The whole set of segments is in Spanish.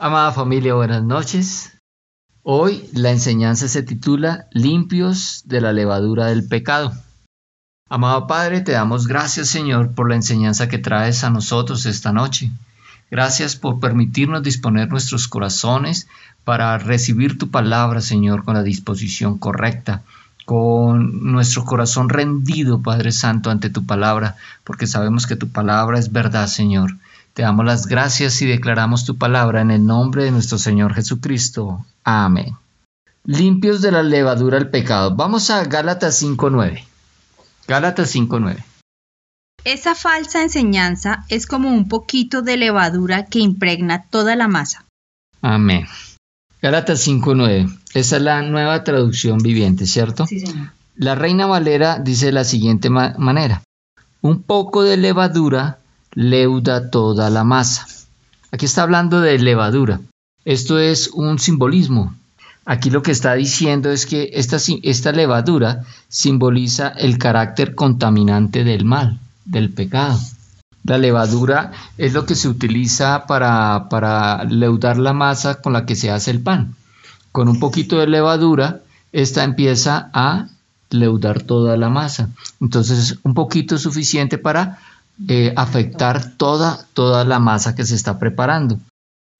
Amada familia, buenas noches. Hoy la enseñanza se titula Limpios de la levadura del pecado. Amado Padre, te damos gracias Señor por la enseñanza que traes a nosotros esta noche. Gracias por permitirnos disponer nuestros corazones para recibir tu palabra, Señor, con la disposición correcta, con nuestro corazón rendido, Padre Santo, ante tu palabra, porque sabemos que tu palabra es verdad, Señor. Te damos las gracias y declaramos tu palabra en el nombre de nuestro Señor Jesucristo. Amén. Limpios de la levadura del pecado. Vamos a Gálatas 5.9. Gálatas 5.9. Esa falsa enseñanza es como un poquito de levadura que impregna toda la masa. Amén. Gálatas 5.9. Esa es la nueva traducción viviente, ¿cierto? Sí, señor. La Reina Valera dice de la siguiente manera. Un poco de levadura leuda toda la masa. Aquí está hablando de levadura. Esto es un simbolismo. Aquí lo que está diciendo es que esta, levadura simboliza el carácter contaminante del mal, del pecado. La levadura es lo que se utiliza para, para leudar la masa con la que se hace el pan. Con un poquito de levadura, esta empieza a leudar toda la masa. Entonces, un poquito es suficiente para eh, afectar toda, toda la masa que se está preparando.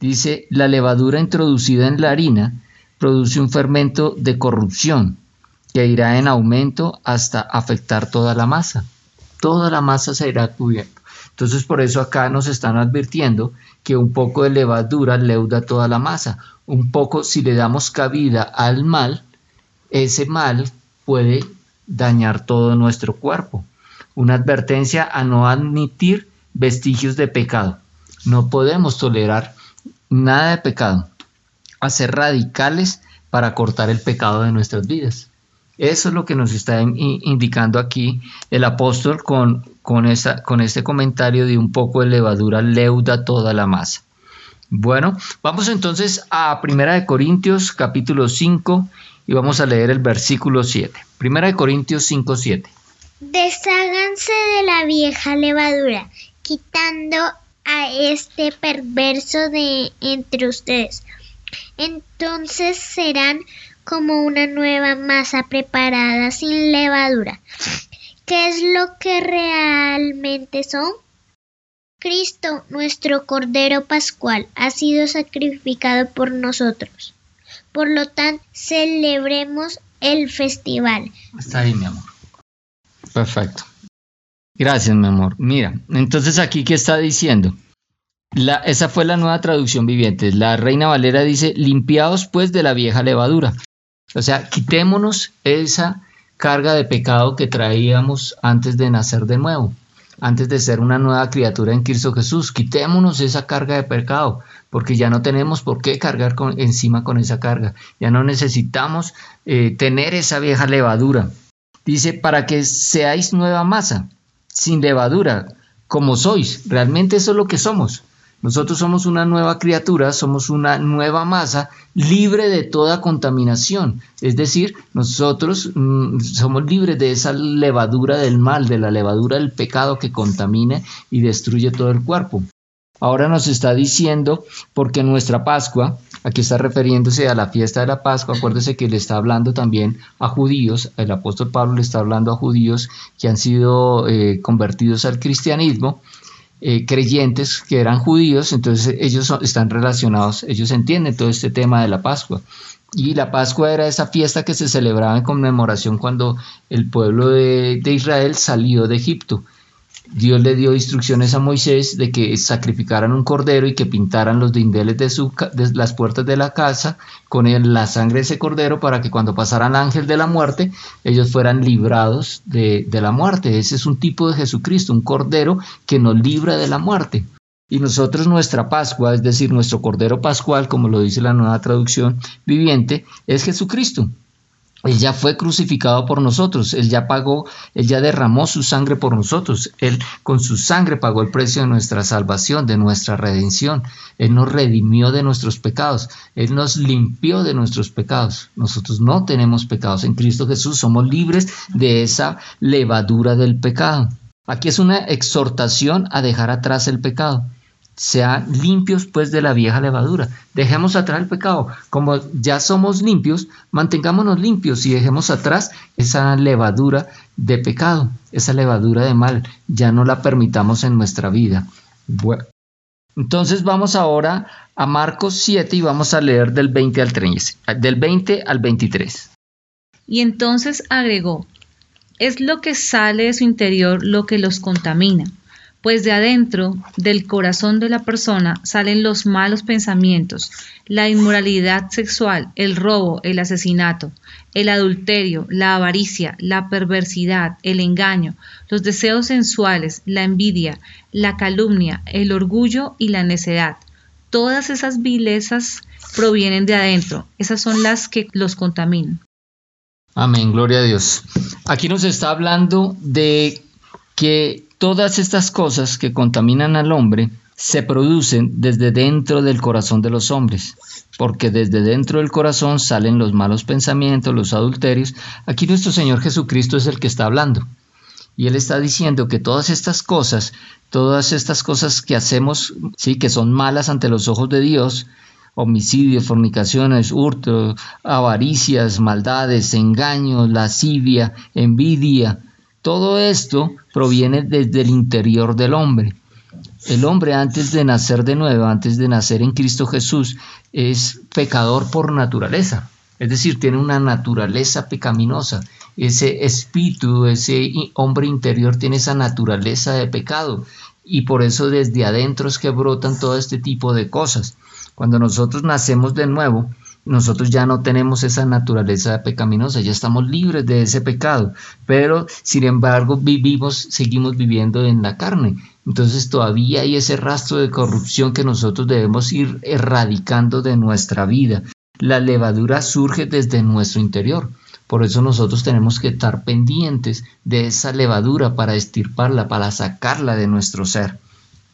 Dice, la levadura introducida en la harina produce un fermento de corrupción que irá en aumento hasta afectar toda la masa. Toda la masa se irá cubierta. Entonces por eso acá nos están advirtiendo que un poco de levadura leuda toda la masa. Un poco, si le damos cabida al mal, ese mal puede dañar todo nuestro cuerpo una advertencia a no admitir vestigios de pecado. No podemos tolerar nada de pecado, a ser radicales para cortar el pecado de nuestras vidas. Eso es lo que nos está indicando aquí el apóstol con, con, con este comentario de un poco de levadura leuda toda la masa. Bueno, vamos entonces a Primera de Corintios capítulo 5 y vamos a leer el versículo 7. Primera de Corintios 5, 7. Desháganse de la vieja levadura, quitando a este perverso de entre ustedes. Entonces serán como una nueva masa preparada sin levadura. ¿Qué es lo que realmente son? Cristo, nuestro Cordero Pascual, ha sido sacrificado por nosotros. Por lo tanto, celebremos el festival. Está ahí, mi amor. Perfecto. Gracias, mi amor. Mira, entonces aquí, ¿qué está diciendo? Esa fue la nueva traducción viviente. La Reina Valera dice, limpiados pues de la vieja levadura. O sea, quitémonos esa carga de pecado que traíamos antes de nacer de nuevo, antes de ser una nueva criatura en Cristo Jesús. Quitémonos esa carga de pecado, porque ya no tenemos por qué cargar encima con esa carga. Ya no necesitamos eh, tener esa vieja levadura. Dice, para que seáis nueva masa, sin levadura, como sois. Realmente eso es lo que somos. Nosotros somos una nueva criatura, somos una nueva masa libre de toda contaminación. Es decir, nosotros mm, somos libres de esa levadura del mal, de la levadura del pecado que contamina y destruye todo el cuerpo. Ahora nos está diciendo, porque nuestra Pascua, aquí está refiriéndose a la fiesta de la Pascua, acuérdese que le está hablando también a judíos, el apóstol Pablo le está hablando a judíos que han sido eh, convertidos al cristianismo, eh, creyentes que eran judíos, entonces ellos están relacionados, ellos entienden todo este tema de la Pascua. Y la Pascua era esa fiesta que se celebraba en conmemoración cuando el pueblo de Israel salió de Egipto. Dios le dio instrucciones a Moisés de que sacrificaran un cordero y que pintaran los dindeles de, su, de las puertas de la casa con la sangre de ese cordero para que cuando pasara el ángel de la muerte ellos fueran librados de, de la muerte. Ese es un tipo de Jesucristo, un cordero que nos libra de la muerte. Y nosotros nuestra Pascua, es decir, nuestro Cordero Pascual, como lo dice la nueva traducción viviente, es Jesucristo. Él ya fue crucificado por nosotros, Él ya pagó, Él ya derramó su sangre por nosotros, Él con su sangre pagó el precio de nuestra salvación, de nuestra redención, Él nos redimió de nuestros pecados, Él nos limpió de nuestros pecados. Nosotros no tenemos pecados, en Cristo Jesús somos libres de esa levadura del pecado. Aquí es una exhortación a dejar atrás el pecado. Sean limpios pues de la vieja levadura. Dejemos atrás el pecado. Como ya somos limpios, mantengámonos limpios y dejemos atrás esa levadura de pecado, esa levadura de mal. Ya no la permitamos en nuestra vida. Bueno, entonces vamos ahora a Marcos 7 y vamos a leer del 20 al 13, del 20 al 23. Y entonces agregó, es lo que sale de su interior lo que los contamina pues de adentro del corazón de la persona salen los malos pensamientos, la inmoralidad sexual, el robo, el asesinato, el adulterio, la avaricia, la perversidad, el engaño, los deseos sensuales, la envidia, la calumnia, el orgullo y la necedad. Todas esas vilezas provienen de adentro, esas son las que los contaminan. Amén, gloria a Dios. Aquí nos está hablando de que todas estas cosas que contaminan al hombre se producen desde dentro del corazón de los hombres, porque desde dentro del corazón salen los malos pensamientos, los adulterios. Aquí nuestro Señor Jesucristo es el que está hablando. Y Él está diciendo que todas estas cosas, todas estas cosas que hacemos, sí, que son malas ante los ojos de Dios, homicidios, fornicaciones, hurto, avaricias, maldades, engaños, lascivia, envidia, todo esto proviene desde el interior del hombre. El hombre antes de nacer de nuevo, antes de nacer en Cristo Jesús, es pecador por naturaleza. Es decir, tiene una naturaleza pecaminosa. Ese espíritu, ese hombre interior tiene esa naturaleza de pecado. Y por eso desde adentro es que brotan todo este tipo de cosas. Cuando nosotros nacemos de nuevo, nosotros ya no tenemos esa naturaleza pecaminosa, ya estamos libres de ese pecado, pero sin embargo vivimos, seguimos viviendo en la carne. Entonces todavía hay ese rastro de corrupción que nosotros debemos ir erradicando de nuestra vida. La levadura surge desde nuestro interior. Por eso nosotros tenemos que estar pendientes de esa levadura para estirparla, para sacarla de nuestro ser.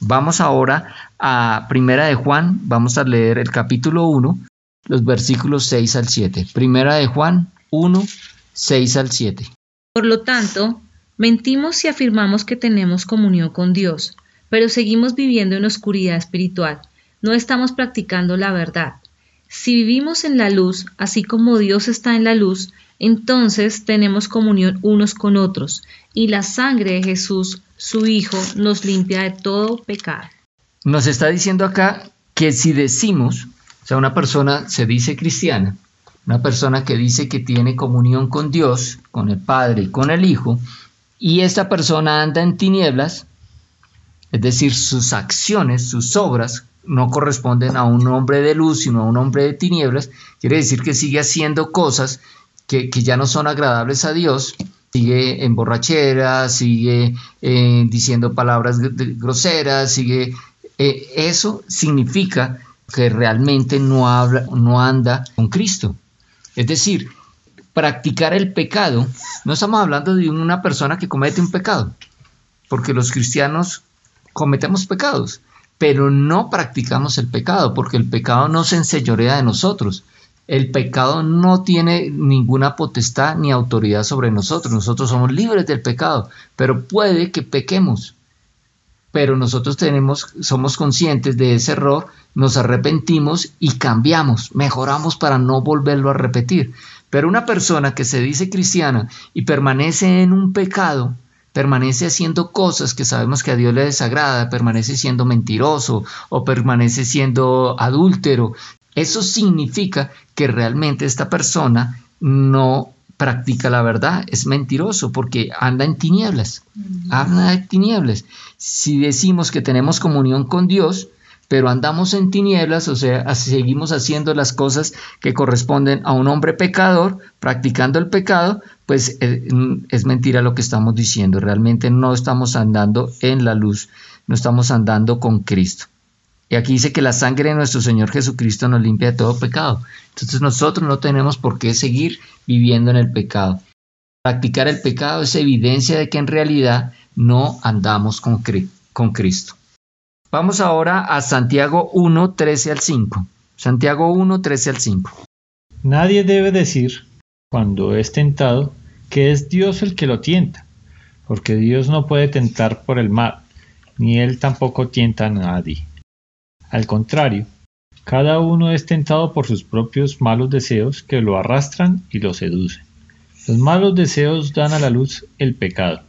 Vamos ahora a Primera de Juan, vamos a leer el capítulo 1, los versículos 6 al 7. Primera de Juan 1, 6 al 7. Por lo tanto, mentimos si afirmamos que tenemos comunión con Dios, pero seguimos viviendo en oscuridad espiritual. No estamos practicando la verdad. Si vivimos en la luz, así como Dios está en la luz, entonces tenemos comunión unos con otros, y la sangre de Jesús, su Hijo, nos limpia de todo pecado. Nos está diciendo acá que si decimos o sea, una persona se dice cristiana, una persona que dice que tiene comunión con Dios, con el Padre y con el Hijo, y esta persona anda en tinieblas, es decir, sus acciones, sus obras no corresponden a un hombre de luz, sino a un hombre de tinieblas, quiere decir que sigue haciendo cosas que, ya no son agradables a Dios, sigue en borrachera, sigue eh, diciendo palabras groseras, sigue... Eh, eso significa que realmente no, habla, no anda con Cristo. Es decir, practicar el pecado, no estamos hablando de una persona que comete un pecado, porque los cristianos cometemos pecados, pero no practicamos el pecado, porque el pecado no se enseñorea de nosotros. El pecado no tiene ninguna potestad ni autoridad sobre nosotros. Nosotros somos libres del pecado, pero puede que pequemos pero nosotros tenemos, somos conscientes de ese error, nos arrepentimos y cambiamos, mejoramos para no volverlo a repetir. Pero una persona que se dice cristiana y permanece en un pecado, permanece haciendo cosas que sabemos que a Dios le desagrada, permanece siendo mentiroso o permanece siendo adúltero, eso significa que realmente esta persona no practica la verdad, es mentiroso porque anda en tinieblas, anda en tinieblas. Si decimos que tenemos comunión con Dios, pero andamos en tinieblas, o sea, seguimos haciendo las cosas que corresponden a un hombre pecador, practicando el pecado, pues eh, es mentira lo que estamos diciendo. Realmente no estamos andando en la luz, no estamos andando con Cristo. Y aquí dice que la sangre de nuestro Señor Jesucristo nos limpia de todo pecado. Entonces nosotros no tenemos por qué seguir viviendo en el pecado. Practicar el pecado es evidencia de que en realidad no andamos con, con Cristo. Vamos ahora a Santiago 1, 13 al 5. Santiago 1, 13 al 5. Nadie debe decir, cuando es tentado, que es Dios el que lo tienta, porque Dios no puede tentar por el mal, ni Él tampoco tienta a nadie Al contrario, cada uno es tentado por sus propios malos deseos que lo arrastran y lo seducen. Los malos deseos dan a la luz el pecado.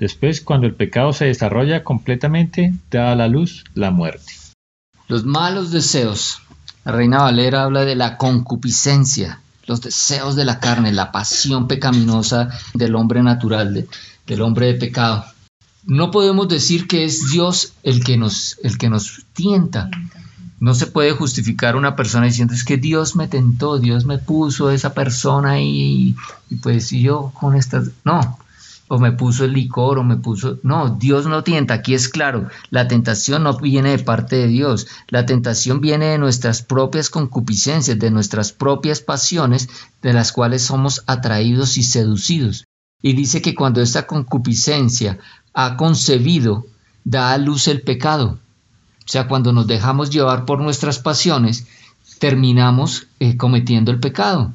Después, cuando el pecado se desarrolla completamente, da a la luz la muerte. Los malos deseos. La Reina Valera habla de la concupiscencia, los deseos de la carne, la pasión pecaminosa del hombre natural, del hombre de pecado. No podemos decir que es Dios el que nos, el que nos tienta, no se puede justificar una persona diciendo es que Dios me tentó, Dios me puso esa persona y, y pues yo con estas, no, o me puso el licor o me puso, no, Dios no tienta, aquí es claro, la tentación no viene de parte de Dios, la tentación viene de nuestras propias concupiscencias, de nuestras propias pasiones, de las cuales somos atraídos y seducidos. Y dice que cuando esta concupiscencia ha concebido, da a luz el pecado. O sea, cuando nos dejamos llevar por nuestras pasiones, terminamos eh, cometiendo el pecado.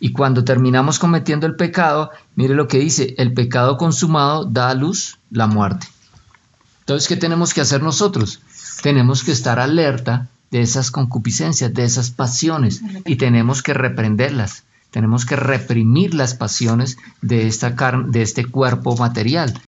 Y cuando terminamos cometiendo el pecado, mire lo que dice, el pecado consumado da a luz la muerte. Entonces, ¿qué tenemos que hacer nosotros? Tenemos que estar alerta de esas concupiscencias, de esas pasiones, y tenemos que reprenderlas. Tenemos que reprimir las pasiones de, esta de este cuerpo material.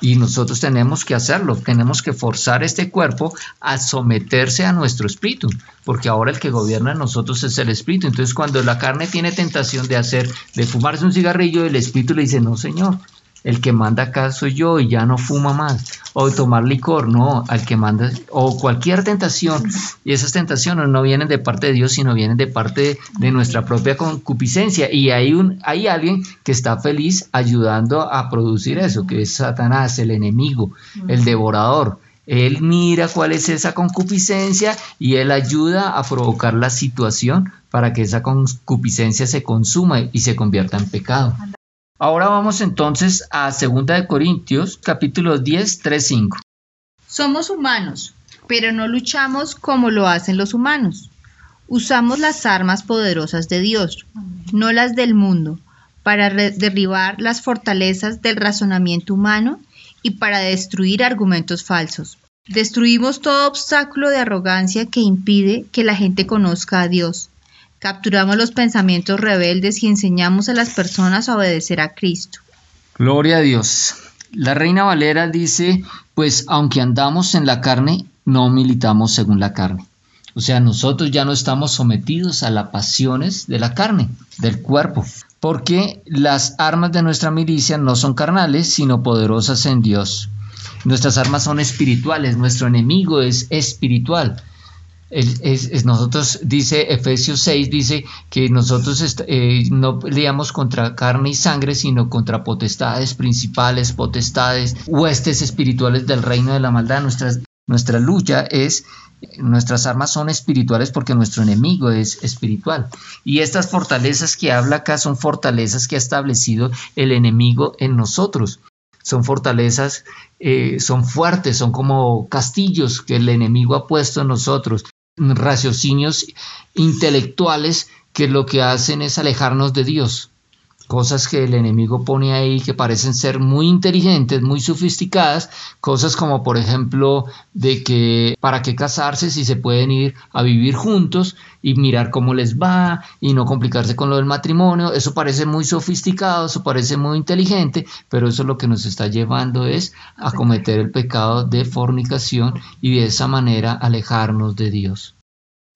Y nosotros tenemos que hacerlo, tenemos que forzar este cuerpo a someterse a nuestro espíritu, porque ahora el que gobierna en nosotros es el espíritu. Entonces cuando la carne tiene tentación de hacer, de fumarse un cigarrillo, el espíritu le dice, no señor, el que manda acá soy yo y ya no fuma más, o tomar licor, no, al que manda, o cualquier tentación, y esas tentaciones no vienen de parte de Dios, sino vienen de parte de, nuestra propia concupiscencia, y hay, un, hay alguien que está feliz ayudando a producir eso, que es Satanás, el enemigo, el devorador. Él mira cuál es esa concupiscencia y él ayuda a provocar la situación para que esa concupiscencia se consuma y se convierta en pecado. Ahora vamos entonces a 2 de Corintios, capítulo 10, 3, 5. Somos humanos, pero no luchamos como lo hacen los humanos. Usamos las armas poderosas de Dios, no las del mundo, para derribar las fortalezas del razonamiento humano y para destruir argumentos falsos. Destruimos todo obstáculo de arrogancia que impide que la gente conozca a Dios Capturamos los pensamientos rebeldes y enseñamos a las personas a obedecer a Cristo. Gloria a Dios. La Reina Valera dice, pues aunque andamos en la carne, no militamos según la carne. O sea, nosotros ya no estamos sometidos a las pasiones de la carne, del cuerpo, porque las armas de nuestra milicia no son carnales, sino poderosas en Dios. Nuestras armas son espirituales, nuestro enemigo es espiritual es, nosotros, dice Efesios 6, dice que nosotros eh, no peleamos contra carne y sangre, sino contra potestades principales, potestades, huestes espirituales del reino de la maldad. nuestra lucha es, nuestras armas son espirituales porque nuestro enemigo es espiritual. Y estas fortalezas que habla acá son fortalezas que ha establecido el enemigo en nosotros son fortalezas, eh, son fuertes, son como castillos que el enemigo ha puesto en nosotros raciocinios intelectuales que lo que hacen es alejarnos de Dios. Cosas que el enemigo pone ahí que parecen ser muy inteligentes, muy sofisticadas, cosas como por ejemplo de que para qué casarse si se pueden ir a vivir juntos y mirar cómo les va y no complicarse con lo del matrimonio, eso parece muy sofisticado, eso parece muy inteligente, pero eso lo que nos está llevando es a cometer el pecado de fornicación y de esa manera alejarnos de Dios.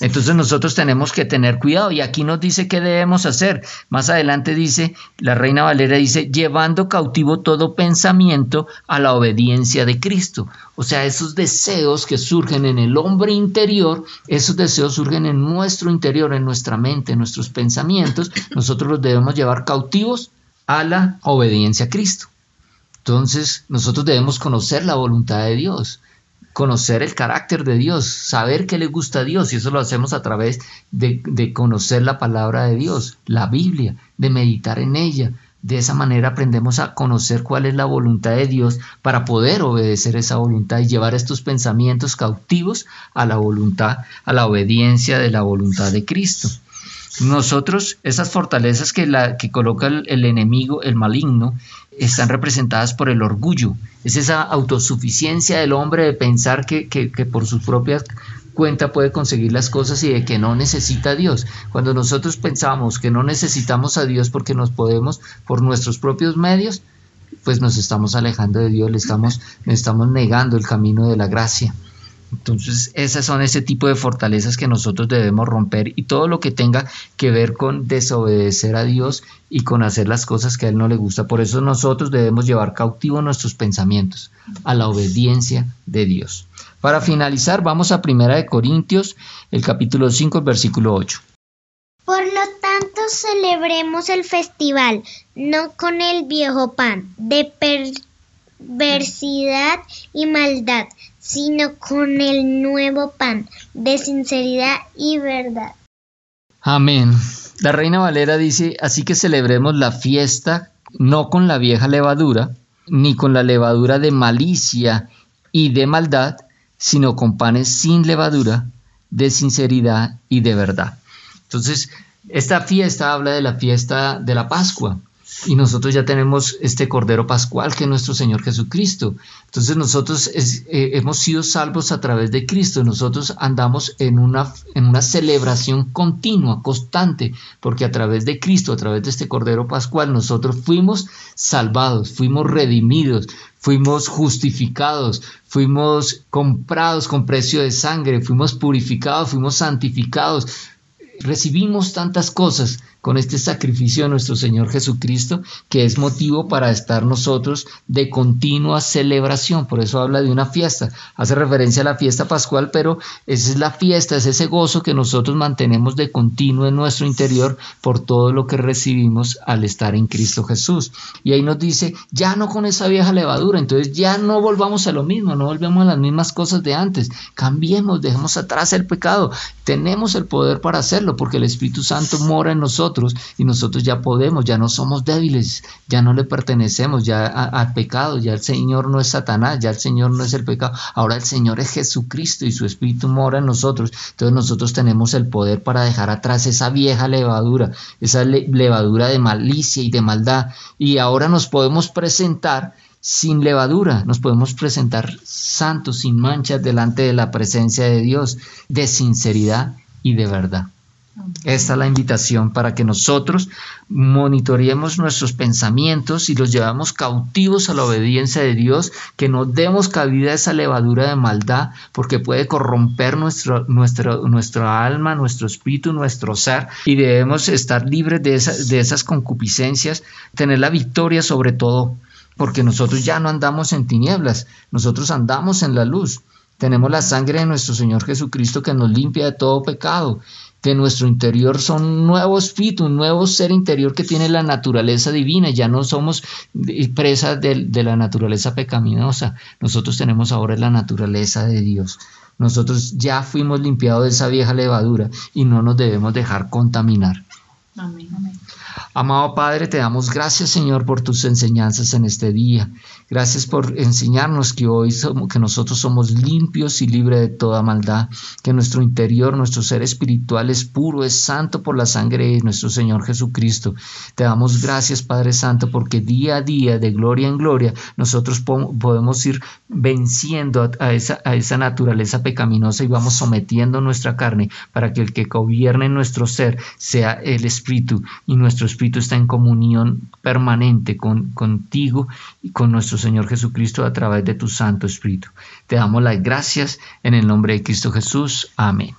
Entonces nosotros tenemos que tener cuidado y aquí nos dice qué debemos hacer. Más adelante dice, la reina Valera dice, llevando cautivo todo pensamiento a la obediencia de Cristo. O sea, esos deseos que surgen en el hombre interior, esos deseos surgen en nuestro interior, en nuestra mente, en nuestros pensamientos, nosotros los debemos llevar cautivos a la obediencia a Cristo. Entonces nosotros debemos conocer la voluntad de Dios conocer el carácter de Dios, saber qué le gusta a Dios, y eso lo hacemos a través de, conocer la palabra de Dios, la Biblia, de meditar en ella. De esa manera aprendemos a conocer cuál es la voluntad de Dios para poder obedecer esa voluntad y llevar estos pensamientos cautivos a la voluntad, a la obediencia de la voluntad de Cristo. Nosotros, esas fortalezas que, la, que coloca el, enemigo, el maligno, están representadas por el orgullo. Es esa autosuficiencia del hombre de pensar que, por sus propias cuenta puede conseguir las cosas y de que no necesita a Dios. Cuando nosotros pensamos que no necesitamos a Dios porque nos podemos por nuestros propios medios, pues nos estamos alejando de Dios, le estamos, le estamos negando el camino de la gracia. Entonces, esas son ese tipo de fortalezas que nosotros debemos romper y todo lo que tenga que ver con desobedecer a Dios y con hacer las cosas que a Él no le gusta. Por eso nosotros debemos llevar cautivo nuestros pensamientos a la obediencia de Dios. Para finalizar, vamos a Primera de Corintios, el capítulo 5, el versículo 8. Por lo tanto, celebremos el festival, no con el viejo pan de perversidad y maldad, sino con el nuevo pan de sinceridad y verdad. Amén. La Reina Valera dice, así que celebremos la fiesta no con la vieja levadura, ni con la levadura de malicia y de maldad, sino con panes sin levadura, de sinceridad y de verdad. Entonces, esta fiesta habla de la fiesta de la Pascua, y nosotros ya tenemos este Cordero Pascual que es nuestro Señor Jesucristo. Entonces nosotros eh, hemos sido salvos a través de Cristo. Nosotros andamos en una, en una celebración continua, constante, porque a través de Cristo, a través de este Cordero Pascual, nosotros fuimos salvados, fuimos redimidos, fuimos justificados, fuimos comprados con precio de sangre, fuimos purificados, fuimos santificados, recibimos tantas cosas con este sacrificio de nuestro Señor Jesucristo, que es motivo para estar nosotros de continua celebración. Por eso habla de una fiesta. Hace referencia a la fiesta pascual, pero esa es la fiesta, es ese gozo que nosotros mantenemos de continuo en nuestro interior por todo lo que recibimos al estar en Cristo Jesús. Y ahí nos dice, ya no con esa vieja levadura, entonces ya no volvamos a lo mismo, no volvemos a las mismas cosas de antes. Cambiemos, dejemos atrás el pecado. Tenemos el poder para hacerlo porque el Espíritu Santo mora en nosotros y nosotros ya podemos, ya no somos débiles, ya no le pertenecemos ya al pecado, ya el Señor no es Satanás, ya el Señor no es el pecado, ahora el Señor es Jesucristo y su Espíritu mora en nosotros. Entonces nosotros tenemos el poder para dejar atrás esa vieja levadura, esa levadura de malicia y de maldad y ahora nos podemos presentar sin levadura, nos podemos presentar santos, sin manchas, delante de la presencia de Dios, de sinceridad y de verdad. Esta es la invitación para que nosotros monitoreemos nuestros pensamientos y los llevamos cautivos a la obediencia de Dios, que no demos cabida a esa levadura de maldad, porque puede corromper nuestro, nuestro, nuestra alma, nuestro espíritu, nuestro ser, y debemos estar libres de, de esas concupiscencias, tener la victoria sobre todo, porque nosotros ya no andamos en tinieblas, nosotros andamos en la luz. Tenemos la sangre de nuestro Señor Jesucristo que nos limpia de todo pecado de nuestro interior son un nuevo espíritu, un nuevo ser interior que tiene la naturaleza divina. Ya no somos presas de, de, la naturaleza pecaminosa. Nosotros tenemos ahora la naturaleza de Dios. Nosotros ya fuimos limpiados de esa vieja levadura y no nos debemos dejar contaminar. Amén. Amado Padre, te damos gracias, Señor, por tus enseñanzas en este día. Gracias por enseñarnos que hoy somos, que nosotros somos limpios y libres de toda maldad, que nuestro interior, nuestro ser espiritual es puro, es santo por la sangre de nuestro Señor Jesucristo. Te damos gracias, Padre Santo, porque día a día, de gloria en gloria, nosotros podemos ir venciendo a, esa, a esa naturaleza pecaminosa y vamos sometiendo nuestra carne para que el que gobierne nuestro ser sea el Espíritu y nuestro Espíritu está en comunión permanente con, contigo y con nuestro Señor Jesucristo a través de tu Santo Espíritu. Te damos las gracias en el nombre de Cristo Jesús. Amén.